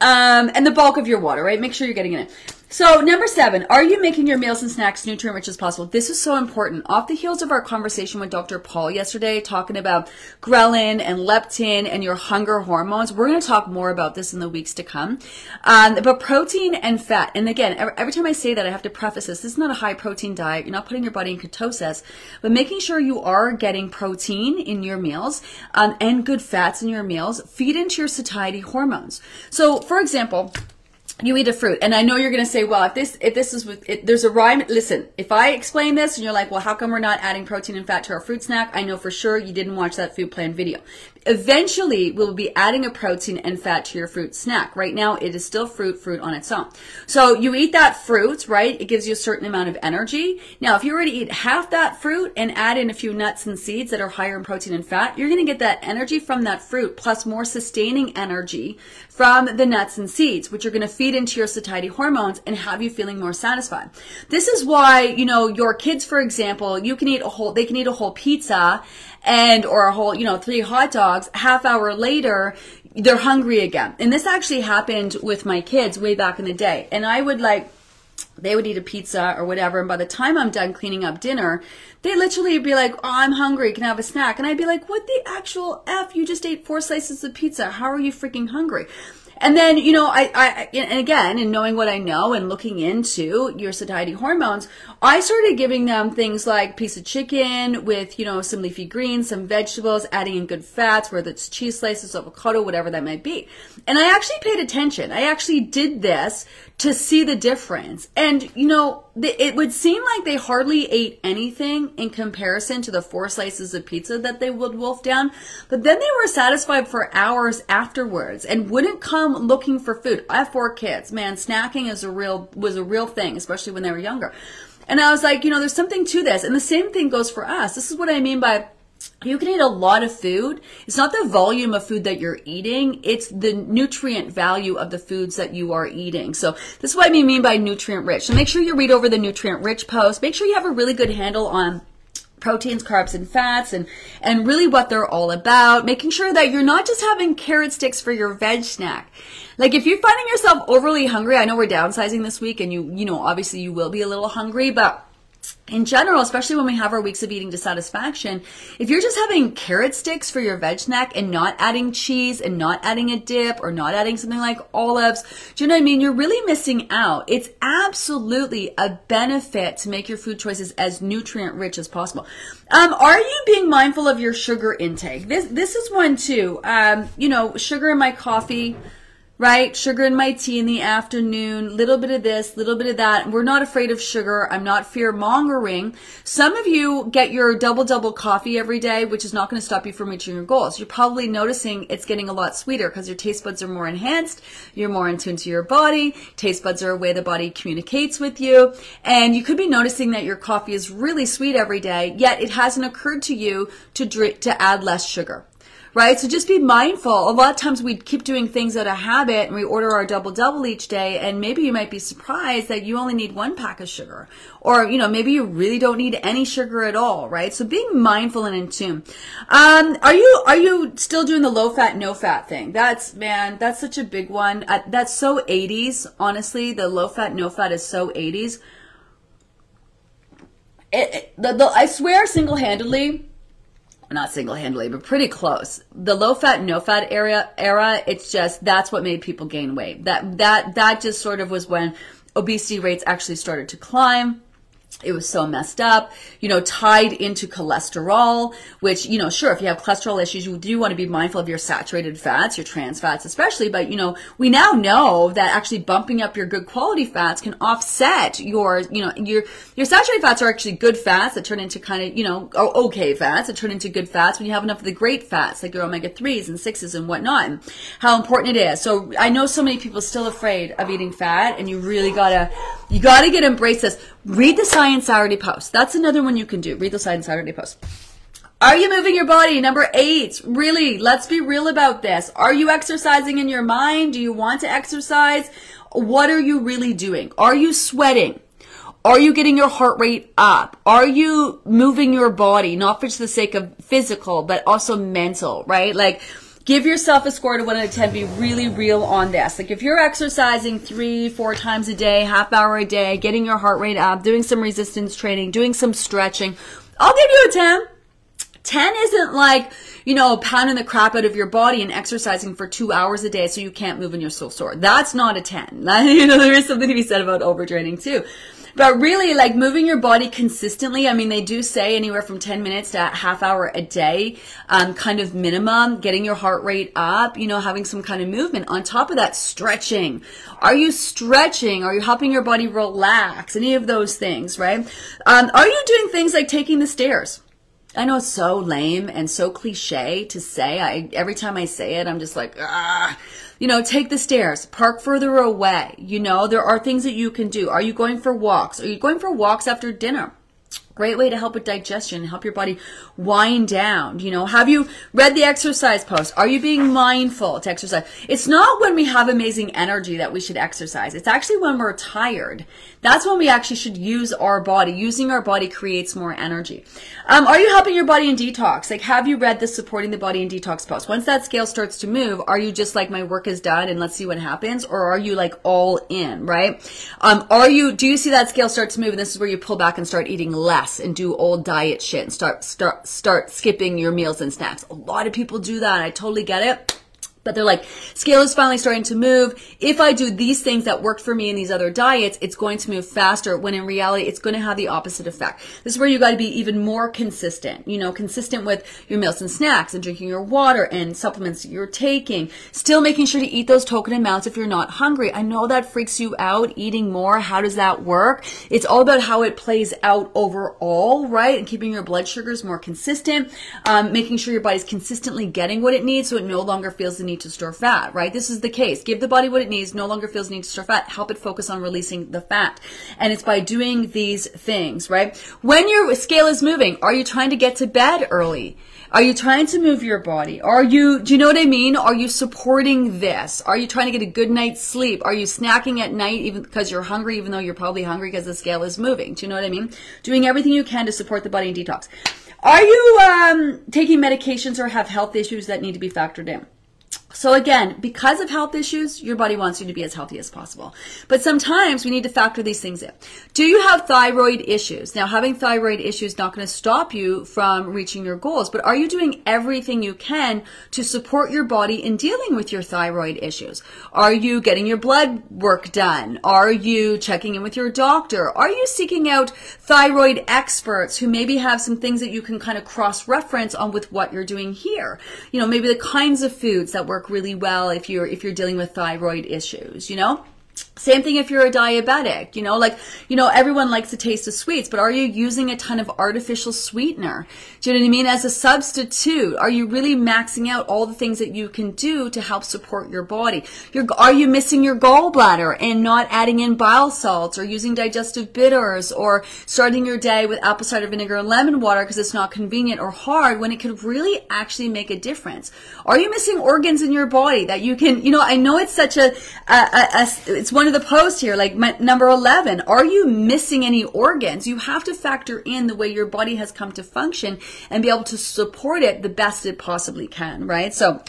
um, and the bulk of your water, right? Make sure you're getting it in. So number seven, are you making your meals and snacks nutrient rich as possible? This is so important. Off the heels of our conversation with Dr. Paul yesterday, talking about ghrelin and leptin and your hunger hormones, we're going to talk more about this in the weeks to come. Um, but protein and fat, and again, every, time I say that, I have to preface this. This is not a high protein diet. You're not putting your body in ketosis, but making sure you are getting protein in your meals um, and good fats in your meals feed into your satiety hormones. So, for example you eat a fruit. And i know you're going to say well if this if this is with it, there's a rhyme listen if i explain this and you're like well how come we're not adding protein and fat to our fruit snack? I know for sure you didn't watch that food plan video eventually we'll be adding a protein and fat to your fruit snack. Right now it is still fruit fruit on its own. So you eat that fruit right? It gives you a certain amount of energy. Now if you were to eat half that fruit and add in a few nuts and seeds that are higher in protein and fat you're going to get that energy from that fruit plus more sustaining energy from the nuts and seeds which are going to feed into your satiety hormones and have you feeling more satisfied. This is why you know your kids for example you can eat a whole they can eat a whole pizza and or a whole, you know, three hot dogs, half hour later, they're hungry again. And this actually happened with my kids way back in the day. And I would like they would eat a pizza or whatever. And by the time I'm done cleaning up dinner, they literally be like, Oh, I'm hungry. Can I have a snack? And I'd be like, What the actual F? You just ate four slices of pizza. How are you freaking hungry? And then, you know, I, I, and again, in knowing what I know and looking into your satiety hormones, I started giving them things like piece of chicken with, you know, some leafy greens, some vegetables, adding in good fats, whether it's cheese slices, avocado, whatever that might be. And I actually paid attention. I actually did this to see the difference. And, you know, it would seem like they hardly ate anything in comparison to the four slices of pizza that they would wolf down. But then they were satisfied for hours afterwards and wouldn't come looking for food. I have four kids. Man, snacking is a real, was a real thing, especially when they were younger. And I was like, you know, there's something to this. And the same thing goes for us. This is what I mean by you can eat a lot of food. It's not the volume of food that you're eating, it's the nutrient value of the foods that you are eating. So this is what I mean by nutrient rich. So make sure you read over the nutrient rich post. Make sure you have a really good handle on proteins, carbs, and fats, and, and really what they're all about. Making sure that you're not just having carrot sticks for your veg snack. Like if you're finding yourself overly hungry, I know we're downsizing this week and you, you know, obviously you will be a little hungry, but in general, especially when we have our weeks of eating dissatisfaction, if you're just having carrot sticks for your veg snack and not adding cheese and not adding a dip or not adding something like olives, do you know what I mean? You're really missing out. It's absolutely a benefit to make your food choices as nutrient rich as possible. Um, are you being mindful of your sugar intake? This this is one too. Um, you know, sugar in my coffee right? Sugar in my tea in the afternoon, little bit of this, little bit of that. We're not afraid of sugar. I'm not fear mongering. Some of you get your double double coffee every day, which is not going to stop you from reaching your goals. You're probably noticing it's getting a lot sweeter because your taste buds are more enhanced. You're more in tune to your body. Taste buds are a way the body communicates with you. And you could be noticing that your coffee is really sweet every day, yet it hasn't occurred to you to drink, to add less sugar right? So just be mindful. A lot of times we keep doing things out of habit and we order our double double each day and maybe you might be surprised that you only need one pack of sugar or, you know, maybe you really don't need any sugar at all, right? So being mindful and in tune. Um, are you, are you still doing the low fat, no fat thing? That's, man, that's such a big one. Uh, that's so 80s, honestly. The low fat, no fat is so 80s. It, it, the, the, I swear single handedly, not single-handedly, but pretty close. The low fat, no fat area era, it's just that's what made people gain weight. That that that just sort of was when obesity rates actually started to climb it was so messed up, you know, tied into cholesterol, which, you know, sure, if you have cholesterol issues, you do want to be mindful of your saturated fats, your trans fats especially, but, you know, we now know that actually bumping up your good quality fats can offset your, you know, your, your saturated fats are actually good fats that turn into kind of, you know, okay fats that turn into good fats when you have enough of the great fats, like your omega 3s and 6s and whatnot, and how important it is. So I know so many people still afraid of eating fat, and you really gotta, you gotta get embrace this. Read the Science Saturday Post. That's another one you can do. Read the Science Saturday Post. Are you moving your body? Number eight. Really, let's be real about this. Are you exercising in your mind? Do you want to exercise? What are you really doing? Are you sweating? Are you getting your heart rate up? Are you moving your body, not for the sake of physical, but also mental, right? Like, give yourself a score to 1 out of 10 be really real on this like if you're exercising three four times a day half hour a day getting your heart rate up doing some resistance training doing some stretching i'll give you a 10 10 isn't like, you know, pounding the crap out of your body and exercising for two hours a day so you can't move and you're so sore. That's not a 10. you know, there is something to be said about overtraining too. But really, like moving your body consistently, I mean, they do say anywhere from 10 minutes to a half hour a day, um, kind of minimum, getting your heart rate up, you know, having some kind of movement. On top of that, stretching. Are you stretching? Are you helping your body relax? Any of those things, right? Um, are you doing things like taking the stairs? I know it's so lame and so cliche to say. I every time I say it, I'm just like, ah you know, take the stairs, park further away. You know, there are things that you can do. Are you going for walks? Are you going for walks after dinner? Great way to help with digestion, help your body wind down. You know, have you read the exercise post? Are you being mindful to exercise? It's not when we have amazing energy that we should exercise. It's actually when we're tired. That's when we actually should use our body. Using our body creates more energy. Um, are you helping your body in detox? Like, have you read the supporting the body in detox post? Once that scale starts to move, are you just like my work is done and let's see what happens, or are you like all in? Right? Um, are you? Do you see that scale start to move? And this is where you pull back and start eating less and do old diet shit and start start start skipping your meals and snacks. A lot of people do that. I totally get it. But they're like, scale is finally starting to move. If I do these things that worked for me in these other diets, it's going to move faster when in reality, it's going to have the opposite effect. This is where you got to be even more consistent, you know, consistent with your meals and snacks and drinking your water and supplements you're taking. Still making sure to eat those token amounts if you're not hungry. I know that freaks you out, eating more. How does that work? It's all about how it plays out overall, right? And keeping your blood sugars more consistent, um, making sure your body's consistently getting what it needs so it no longer feels the need to store fat, right? This is the case. Give the body what it needs, no longer feels need to store fat. Help it focus on releasing the fat. And it's by doing these things, right? When your scale is moving, are you trying to get to bed early? Are you trying to move your body? Are you, do you know what I mean? Are you supporting this? Are you trying to get a good night's sleep? Are you snacking at night even because you're hungry, even though you're probably hungry because the scale is moving? Do you know what I mean? Doing everything you can to support the body and detox. Are you um, taking medications or have health issues that need to be factored in? So again, because of health issues, your body wants you to be as healthy as possible. But sometimes we need to factor these things in. Do you have thyroid issues? Now, having thyroid issues is not going to stop you from reaching your goals, but are you doing everything you can to support your body in dealing with your thyroid issues? Are you getting your blood work done? Are you checking in with your doctor? Are you seeking out thyroid experts who maybe have some things that you can kind of cross reference on with what you're doing here? You know, maybe the kinds of foods that work work really well if you're if you're dealing with thyroid issues, you know? Same thing if you're a diabetic, you know, like, you know, everyone likes the taste of sweets, but are you using a ton of artificial sweetener? Do you know what I mean? As a substitute, are you really maxing out all the things that you can do to help support your body? You're, are you missing your gallbladder and not adding in bile salts or using digestive bitters or starting your day with apple cider vinegar and lemon water because it's not convenient or hard when it could really actually make a difference? Are you missing organs in your body that you can, you know, I know it's such a, a, a, a it's one of the post here, like my, number 11. Are you missing any organs? You have to factor in the way your body has come to function and be able to support it the best it possibly can, right? So,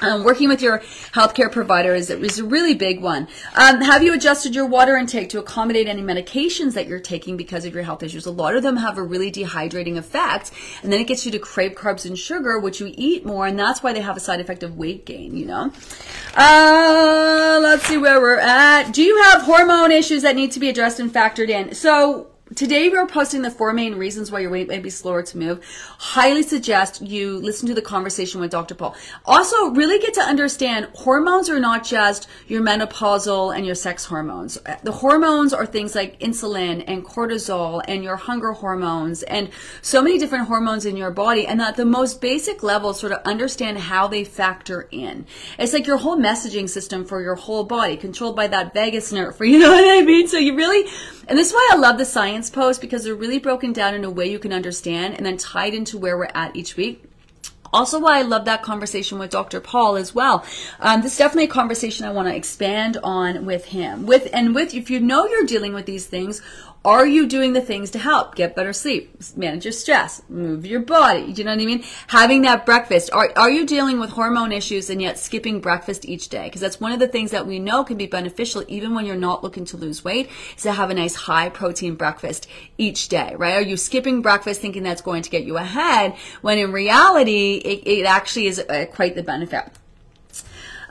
um, working with your healthcare provider is, is a really big one. Um, have you adjusted your water intake to accommodate any medications that you're taking because of your health issues? A lot of them have a really dehydrating effect, and then it gets you to crave carbs and sugar, which you eat more, and that's why they have a side effect of weight gain, you know? Uh, let's see where we're at. Do you have hormone issues that need to be addressed and factored in? So, Today we are posting the four main reasons why your weight may be slower to move. Highly suggest you listen to the conversation with Dr. Paul. Also, really get to understand hormones are not just your menopausal and your sex hormones. The hormones are things like insulin and cortisol and your hunger hormones and so many different hormones in your body and at the most basic level sort of understand how they factor in. It's like your whole messaging system for your whole body controlled by that vagus nerve, you know what I mean? So you really and this is why I love the science posts because they're really broken down in a way you can understand and then tied into where we're at each week. Also, why I love that conversation with Dr. Paul as well. Um, this is definitely a conversation I want to expand on with him. With and with if you know you're dealing with these things, are you doing the things to help get better sleep, manage your stress, move your body? Do you know what I mean? Having that breakfast. Are, are you dealing with hormone issues and yet skipping breakfast each day? Because that's one of the things that we know can be beneficial even when you're not looking to lose weight is to have a nice high protein breakfast each day, right? Are you skipping breakfast thinking that's going to get you ahead when in reality it, it actually is uh, quite the benefit?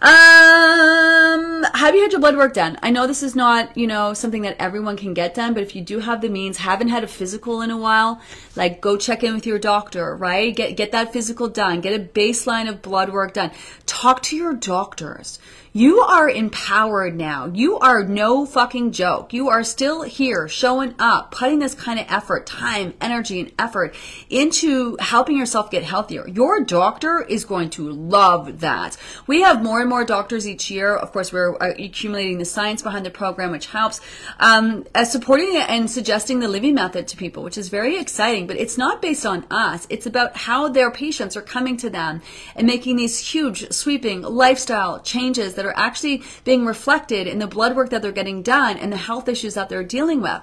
Um, have you had your blood work done? I know this is not, you know, something that everyone can get done, but if you do have the means, haven't had a physical in a while, like go check in with your doctor, right? Get get that physical done. Get a baseline of blood work done. Talk to your doctors. You are empowered now. You are no fucking joke. You are still here showing up, putting this kind of effort, time, energy, and effort into helping yourself get healthier. Your doctor is going to love that. We have more and more doctors each year. Of course, we're uh, accumulating the science behind the program, which helps, um, supporting and suggesting the Livy Method to people, which is very exciting, but it's not based on us. It's about how their patients are coming to them and making these huge, sweeping lifestyle changes that are actually being reflected in the blood work that they're getting done and the health issues that they're dealing with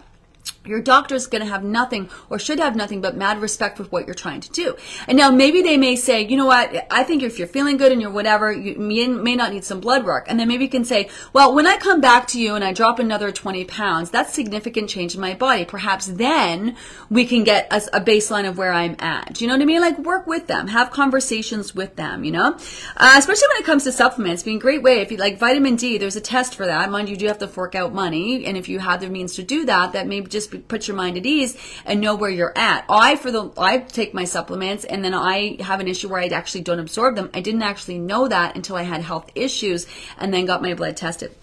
your doctor is going to have nothing or should have nothing but mad respect for what you're trying to do. And now maybe they may say, you know what, I think if you're feeling good and you're whatever, you may not need some blood work. And then maybe you can say, well, when I come back to you and I drop another 20 pounds, that's significant change in my body. Perhaps then we can get a, a baseline of where I'm at. Do you know what I mean? Like work with them, have conversations with them, you know? Uh, especially when it comes to supplements, being a great way. If you like vitamin D, there's a test for that. Mind you, you do have to fork out money. And if you have the means to do that, that may just be put your mind at ease and know where you're at. I for the I take my supplements and then I have an issue where I actually don't absorb them. I didn't actually know that until I had health issues and then got my blood tested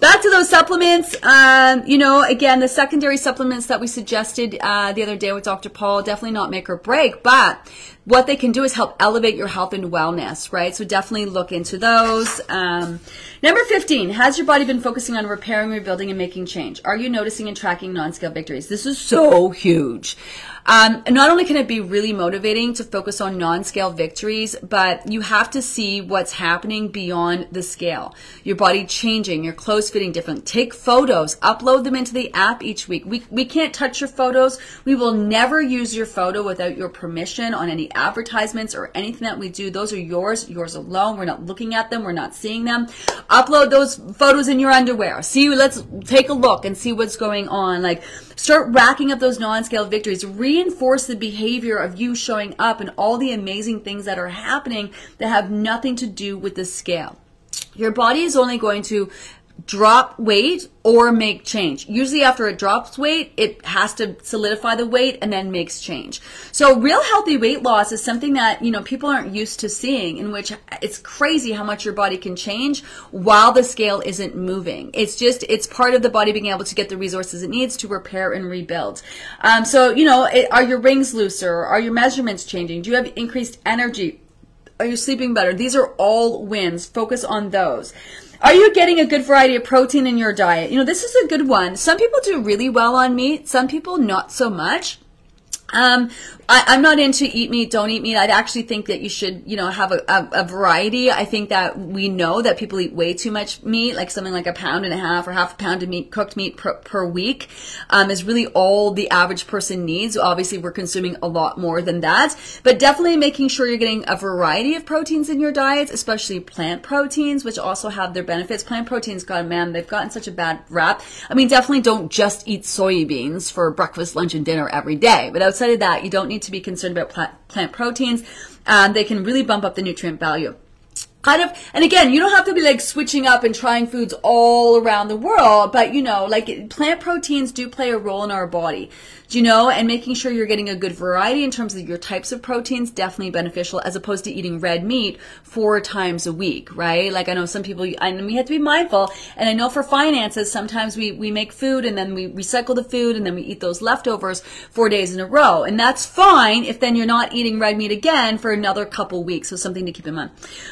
back to those supplements. Um, you know, again, the secondary supplements that we suggested uh, the other day with Dr. Paul definitely not make or break, but what they can do is help elevate your health and wellness, right? So definitely look into those. Um, number 15, has your body been focusing on repairing, rebuilding, and making change? Are you noticing and tracking non-scale victories? This is so huge. Um, not only can it be really motivating to focus on non-scale victories, but you have to see what's happening beyond the scale. Your body changing, your clothes fitting different. Take photos, upload them into the app each week. We, we can't touch your photos. We will never use your photo without your permission on any advertisements or anything that we do. Those are yours, yours alone. We're not looking at them. We're not seeing them. Upload those photos in your underwear. See, let's take a look and see what's going on. Like, start racking up those non-scale victories. Reinforce the behavior of you showing up and all the amazing things that are happening that have nothing to do with the scale. Your body is only going to drop weight or make change. Usually after it drops weight, it has to solidify the weight and then makes change. So real healthy weight loss is something that, you know, people aren't used to seeing in which it's crazy how much your body can change while the scale isn't moving. It's just, it's part of the body being able to get the resources it needs to repair and rebuild. Um, so, you know, it, are your rings looser? Are your measurements changing? Do you have increased energy? Are you sleeping better? These are all wins. Focus on those. Are you getting a good variety of protein in your diet? You know, this is a good one. Some people do really well on meat, some people not so much. Um, I, am not into eat meat, don't eat meat. I'd actually think that you should, you know, have a, a, a, variety. I think that we know that people eat way too much meat, like something like a pound and a half or half a pound of meat, cooked meat per, per week, um, is really all the average person needs. Obviously, we're consuming a lot more than that, but definitely making sure you're getting a variety of proteins in your diets, especially plant proteins, which also have their benefits. Plant proteins, God, man, they've gotten such a bad rap. I mean, definitely don't just eat soybeans for breakfast, lunch, and dinner every day, but of that, you don't need to be concerned about plant proteins. Um, they can really bump up the nutrient value kind of and again you don't have to be like switching up and trying foods all around the world but you know like plant proteins do play a role in our body do you know? And making sure you're getting a good variety in terms of your types of proteins definitely beneficial as opposed to eating red meat four times a week right? Like i know some people and we have to be mindful and i know for finances sometimes we we make food and then we recycle the food and then we eat those leftovers four days in a row and that's fine if then you're not eating red meat again for another couple weeks so something to keep in mind.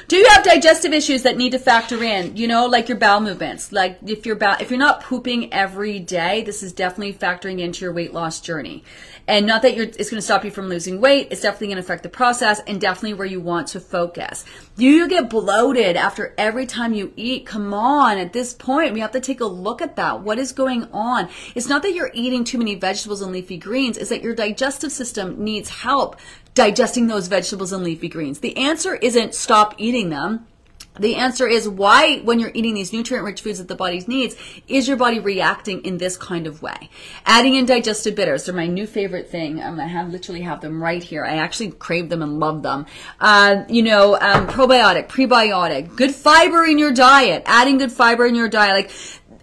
Do you have have digestive issues that need to factor in, you know, like your bowel movements. Like if you're ba- if you're not pooping every day, this is definitely factoring into your weight loss journey. And not that it's going to stop you from losing weight, it's definitely going to affect the process and definitely where you want to focus. You get bloated after every time you eat. Come on, at this point, we have to take a look at that. What is going on? It's not that you're eating too many vegetables and leafy greens, it's that your digestive system needs help digesting those vegetables and leafy greens. The answer isn't stop eating them. The answer is why, when you're eating these nutrient rich foods that the body needs, is your body reacting in this kind of way? Adding in digestive bitters, they're my new favorite thing. Um, I have literally have them right here. I actually crave them and love them. Uh, you know, um, probiotic, prebiotic, good fiber in your diet, adding good fiber in your diet. Like,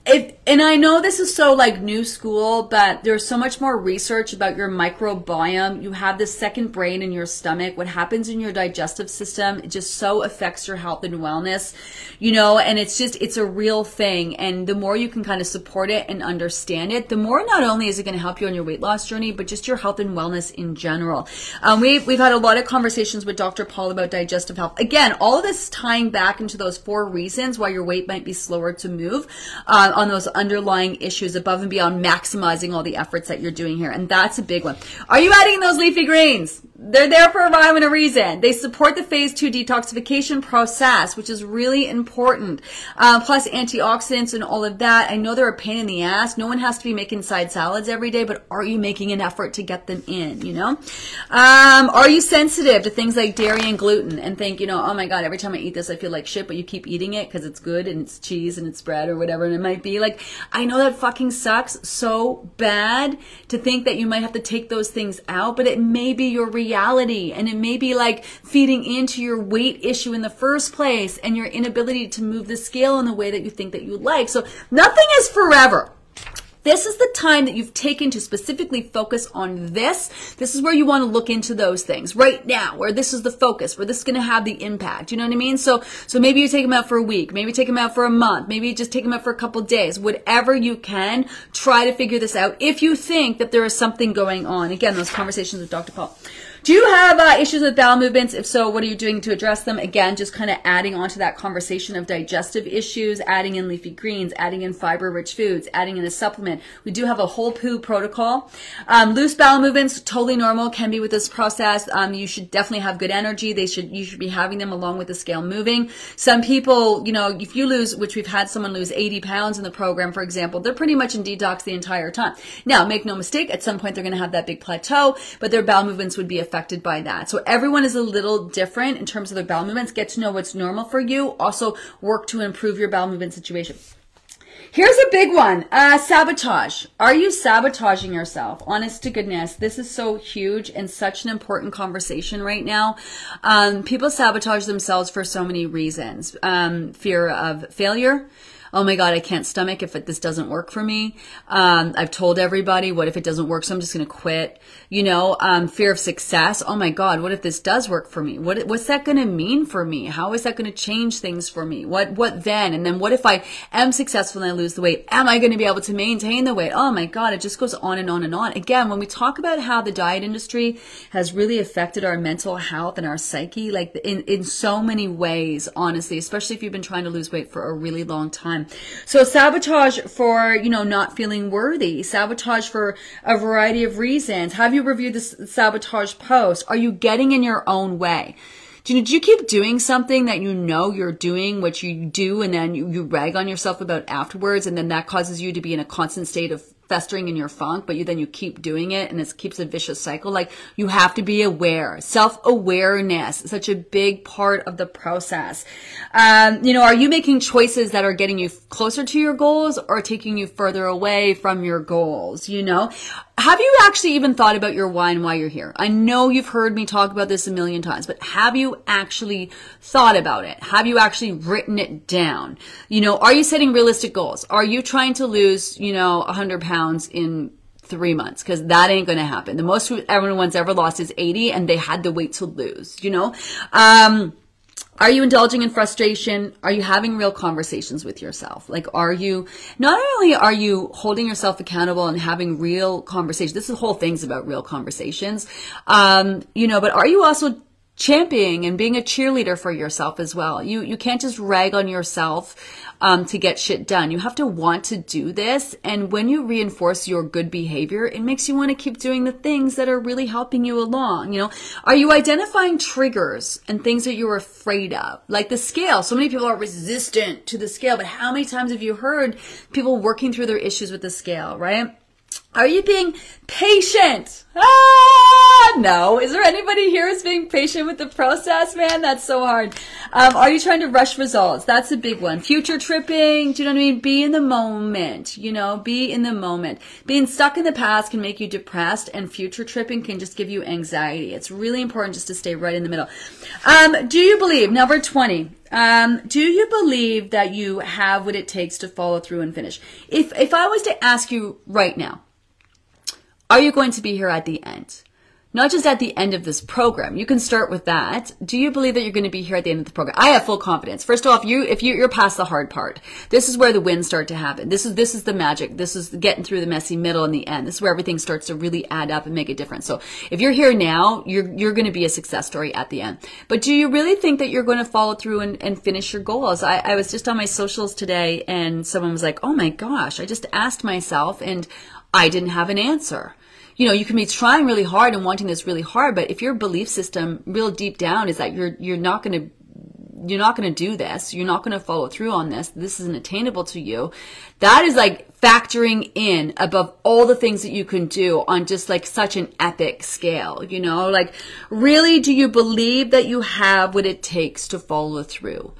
if, and I know this is so like new school, but there's so much more research about your microbiome. You have this second brain in your stomach. What happens in your digestive system, it just so affects your health and wellness, you know, and it's just, it's a real thing. And the more you can kind of support it and understand it, the more not only is it going to help you on your weight loss journey, but just your health and wellness in general. Um, we've, we've had a lot of conversations with Dr. Paul about digestive health. Again, all of this tying back into those four reasons why your weight might be slower to move uh, on those underlying issues above and beyond maximizing all the efforts that you're doing here. And that's a big one. Are you adding those leafy greens? They're there for a rhyme and a reason. They support the phase two detoxification process, which is really important. Um, plus antioxidants and all of that. I know they're a pain in the ass. No one has to be making side salads every day, but are you making an effort to get them in? You know, um, are you sensitive to things like dairy and gluten and think, you know, oh my god, every time I eat this, I feel like shit, but you keep eating it because it's good and it's cheese and it's bread or whatever, and it might be like, I know that fucking sucks so bad to think that you might have to take those things out, but it may be your reality and it may be like feeding into your weight issue in the first place and your inability to move the scale in the way that you think that you like. So nothing is forever. This is the time that you've taken to specifically focus on this. This is where you want to look into those things right now, where this is the focus, where this is going to have the impact. You know what I mean? So, so maybe you take them out for a week, maybe take them out for a month, maybe just take them out for a couple days, whatever you can, try to figure this out if you think that there is something going on. Again, those conversations with Dr. Paul. Do you have uh, issues with bowel movements? If so, what are you doing to address them? Again, just kind of adding on to that conversation of digestive issues, adding in leafy greens, adding in fiber rich foods, adding in a supplement. We do have a whole poo protocol. Um, loose bowel movements, totally normal, can be with this process. Um, you should definitely have good energy. They should, you should be having them along with the scale moving. Some people, you know, if you lose, which we've had someone lose 80 pounds in the program, for example, they're pretty much in detox the entire time. Now, make no mistake, at some point they're going to have that big plateau, but their bowel movements would be affected affected by that. So everyone is a little different in terms of their bowel movements. Get to know what's normal for you. Also work to improve your bowel movement situation. Here's a big one. Uh, sabotage. Are you sabotaging yourself? Honest to goodness, this is so huge and such an important conversation right now. Um, people sabotage themselves for so many reasons. Um, fear of failure, oh my God, I can't stomach if it, this doesn't work for me. Um, I've told everybody, what if it doesn't work? So I'm just going to quit. You know, um, fear of success. Oh my God, what if this does work for me? What, what's that going to mean for me? How is that going to change things for me? What, what then? And then what if I am successful and I lose the weight? Am I going to be able to maintain the weight? Oh my God, it just goes on and on and on. Again, when we talk about how the diet industry has really affected our mental health and our psyche, like in, in so many ways, honestly, especially if you've been trying to lose weight for a really long time. So sabotage for, you know, not feeling worthy, sabotage for a variety of reasons. Have you reviewed this sabotage post? Are you getting in your own way? Do you, do you keep doing something that you know you're doing, which you do, and then you, you rag on yourself about afterwards, and then that causes you to be in a constant state of festering in your funk, but you then you keep doing it and it keeps a vicious cycle. Like you have to be aware. Self-awareness, is such a big part of the process. Um, you know, are you making choices that are getting you closer to your goals or taking you further away from your goals? You know, have you actually even thought about your why and why you're here? I know you've heard me talk about this a million times, but have you actually thought about it? Have you actually written it down? You know, are you setting realistic goals? Are you trying to lose, you know, 100 pounds in three months because that ain't going to happen. The most everyone's ever lost is 80 and they had the weight to lose, you know? Um, are you indulging in frustration? Are you having real conversations with yourself? Like, are you, not only are you holding yourself accountable and having real conversations, this is whole thing's about real conversations, um, you know, but are you also championing and being a cheerleader for yourself as well. You you can't just rag on yourself um, to get shit done. You have to want to do this, and when you reinforce your good behavior, it makes you want to keep doing the things that are really helping you along. You know, are you identifying triggers and things that you're afraid of, like the scale? So many people are resistant to the scale, but how many times have you heard people working through their issues with the scale, right? Are you being patient? Ah, no. Is there anybody here who's being patient with the process, man? That's so hard. Um, are you trying to rush results? That's a big one. Future tripping. Do you know what I mean? Be in the moment. You know, be in the moment. Being stuck in the past can make you depressed, and future tripping can just give you anxiety. It's really important just to stay right in the middle. Um, do you believe number twenty? Um, do you believe that you have what it takes to follow through and finish? If if I was to ask you right now are you going to be here at the end? Not just at the end of this program. You can start with that. Do you believe that you're going to be here at the end of the program? I have full confidence. First off, you, if you, you're past the hard part, this is where the wins start to happen. This is, this is the magic. This is getting through the messy middle and the end. This is where everything starts to really add up and make a difference. So if you're here now, you're, you're going to be a success story at the end. But do you really think that you're going to follow through and, and finish your goals? I, I was just on my socials today and someone was like, Oh my gosh, I just asked myself and I didn't have an answer you know, you can be trying really hard and wanting this really hard, but if your belief system real deep down is that you're, you're not going to you're not going to do this. You're not going to follow through on this. This isn't attainable to you. That is like factoring in above all the things that you can do on just like such an epic scale, you know, like really do you believe that you have what it takes to follow through?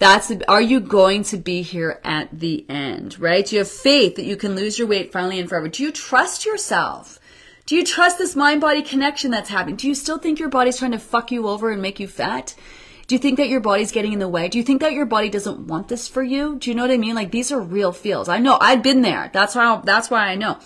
That's, are you going to be here at the end, right? Do you have faith that you can lose your weight finally and forever? Do you trust yourself? Do you trust this mind body connection that's happening? Do you still think your body's trying to fuck you over and make you fat? Do you think that your body's getting in the way? Do you think that your body doesn't want this for you? Do you know what I mean? Like these are real feels. I know I've been there. That's why. That's why I know.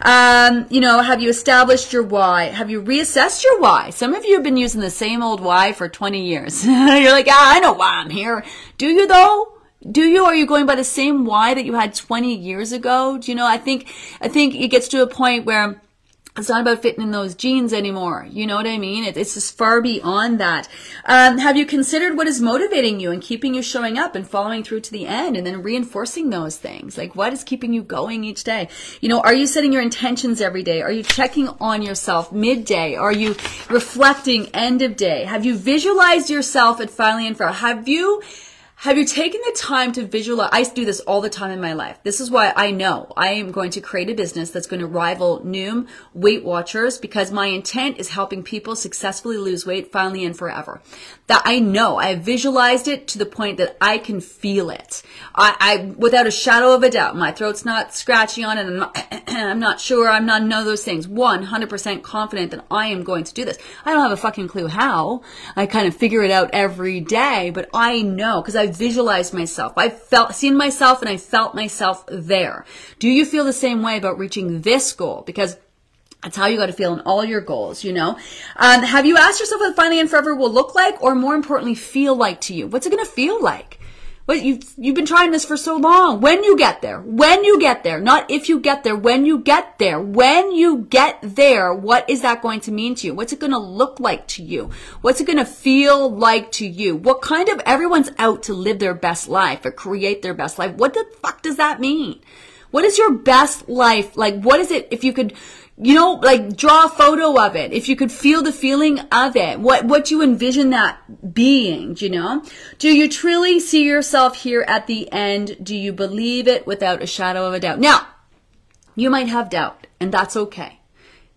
Um, you know, have you established your why? Have you reassessed your why? Some of you have been using the same old why for 20 years. You're like, ah, I know why I'm here. Do you though? Do you? Are you going by the same why that you had 20 years ago? Do you know? I think, I think it gets to a point where it's not about fitting in those jeans anymore. You know what I mean? It, it's just far beyond that. Um, have you considered what is motivating you and keeping you showing up and following through to the end and then reinforcing those things? Like what is keeping you going each day? You know, are you setting your intentions every day? Are you checking on yourself midday? Are you reflecting end of day? Have you visualized yourself at Finally and Forever? Have you have you taken the time to visualize? I do this all the time in my life. This is why I know I am going to create a business that's going to rival Noom Weight Watchers because my intent is helping people successfully lose weight finally and forever. That I know. I visualized it to the point that I can feel it. I, I without a shadow of a doubt, my throat's not scratchy on it. I'm not, I'm not sure. I'm not none of those things. 100% confident that I am going to do this. I don't have a fucking clue how. I kind of figure it out every day, but I know because I visualized myself. I felt, seen myself and I felt myself there. Do you feel the same way about reaching this goal? Because that's how you got to feel in all your goals, you know? Um, have you asked yourself what finally and forever will look like or more importantly, feel like to you? What's it going to feel like? You've, you've been trying this for so long. When you get there, when you get there, not if you get there, when you get there, when you get there, what is that going to mean to you? What's it going to look like to you? What's it going to feel like to you? What kind of, everyone's out to live their best life or create their best life. What the fuck does that mean? What is your best life? Like, what is it, if you could, you know, like draw a photo of it. If you could feel the feeling of it, what, what you envision that being, do you know? Do you truly see yourself here at the end? Do you believe it without a shadow of a doubt? Now, you might have doubt, and that's okay.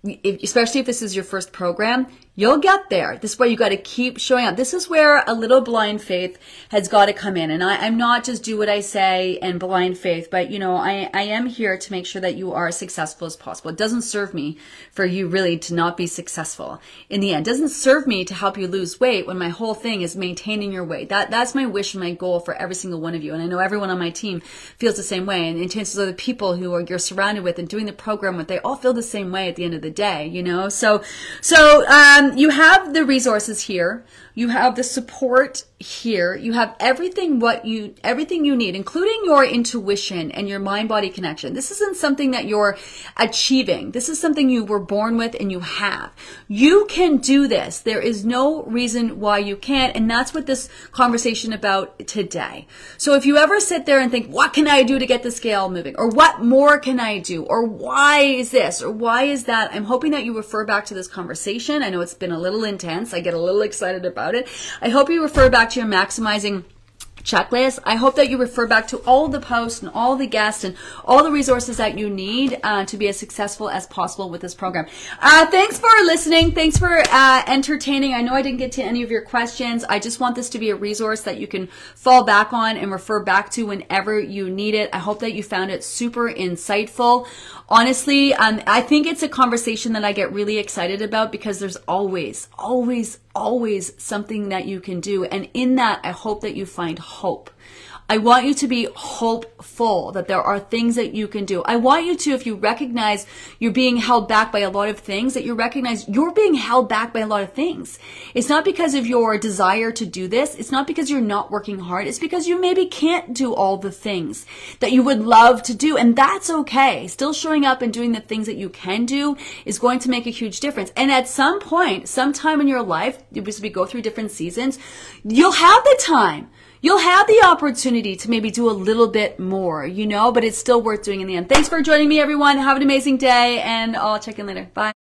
If, especially if this is your first program, You'll get there. This is where you got to keep showing up. This is where a little blind faith has got to come in. And I, am not just do what I say and blind faith, but you know, I, I am here to make sure that you are as successful as possible. It doesn't serve me for you really to not be successful in the end. It doesn't serve me to help you lose weight when my whole thing is maintaining your weight. That, that's my wish and my goal for every single one of you. And I know everyone on my team feels the same way. And, and chances are the people who are, you're surrounded with and doing the program with, they all feel the same way at the end of the day, you know? So, so, um, um, you have the resources here. You have the support here. You have everything what you everything you need, including your intuition and your mind body connection. This isn't something that you're achieving. This is something you were born with and you have. You can do this. There is no reason why you can't, and that's what this conversation about today. So if you ever sit there and think, what can I do to get the scale moving? Or what more can I do? Or why is this? Or why is that? I'm hoping that you refer back to this conversation. I know it's been a little intense. I get a little excited about it. I hope you refer back to your maximizing checklist. I hope that you refer back to all the posts and all the guests and all the resources that you need uh, to be as successful as possible with this program. Uh, thanks for listening. Thanks for uh, entertaining. I know I didn't get to any of your questions. I just want this to be a resource that you can fall back on and refer back to whenever you need it. I hope that you found it super insightful honestly, um, I think it's a conversation that I get really excited about because there's always, always, always something that you can do. And in that, I hope that you find hope. I want you to be hopeful that there are things that you can do. I want you to, if you recognize you're being held back by a lot of things, that you recognize you're being held back by a lot of things. It's not because of your desire to do this. It's not because you're not working hard. It's because you maybe can't do all the things that you would love to do. And that's okay. Still showing up and doing the things that you can do is going to make a huge difference. And at some point, sometime in your life, as we go through different seasons, you'll have the time you'll have the opportunity to maybe do a little bit more, you know, but it's still worth doing in the end. Thanks for joining me, everyone. Have an amazing day, and I'll check in later. Bye.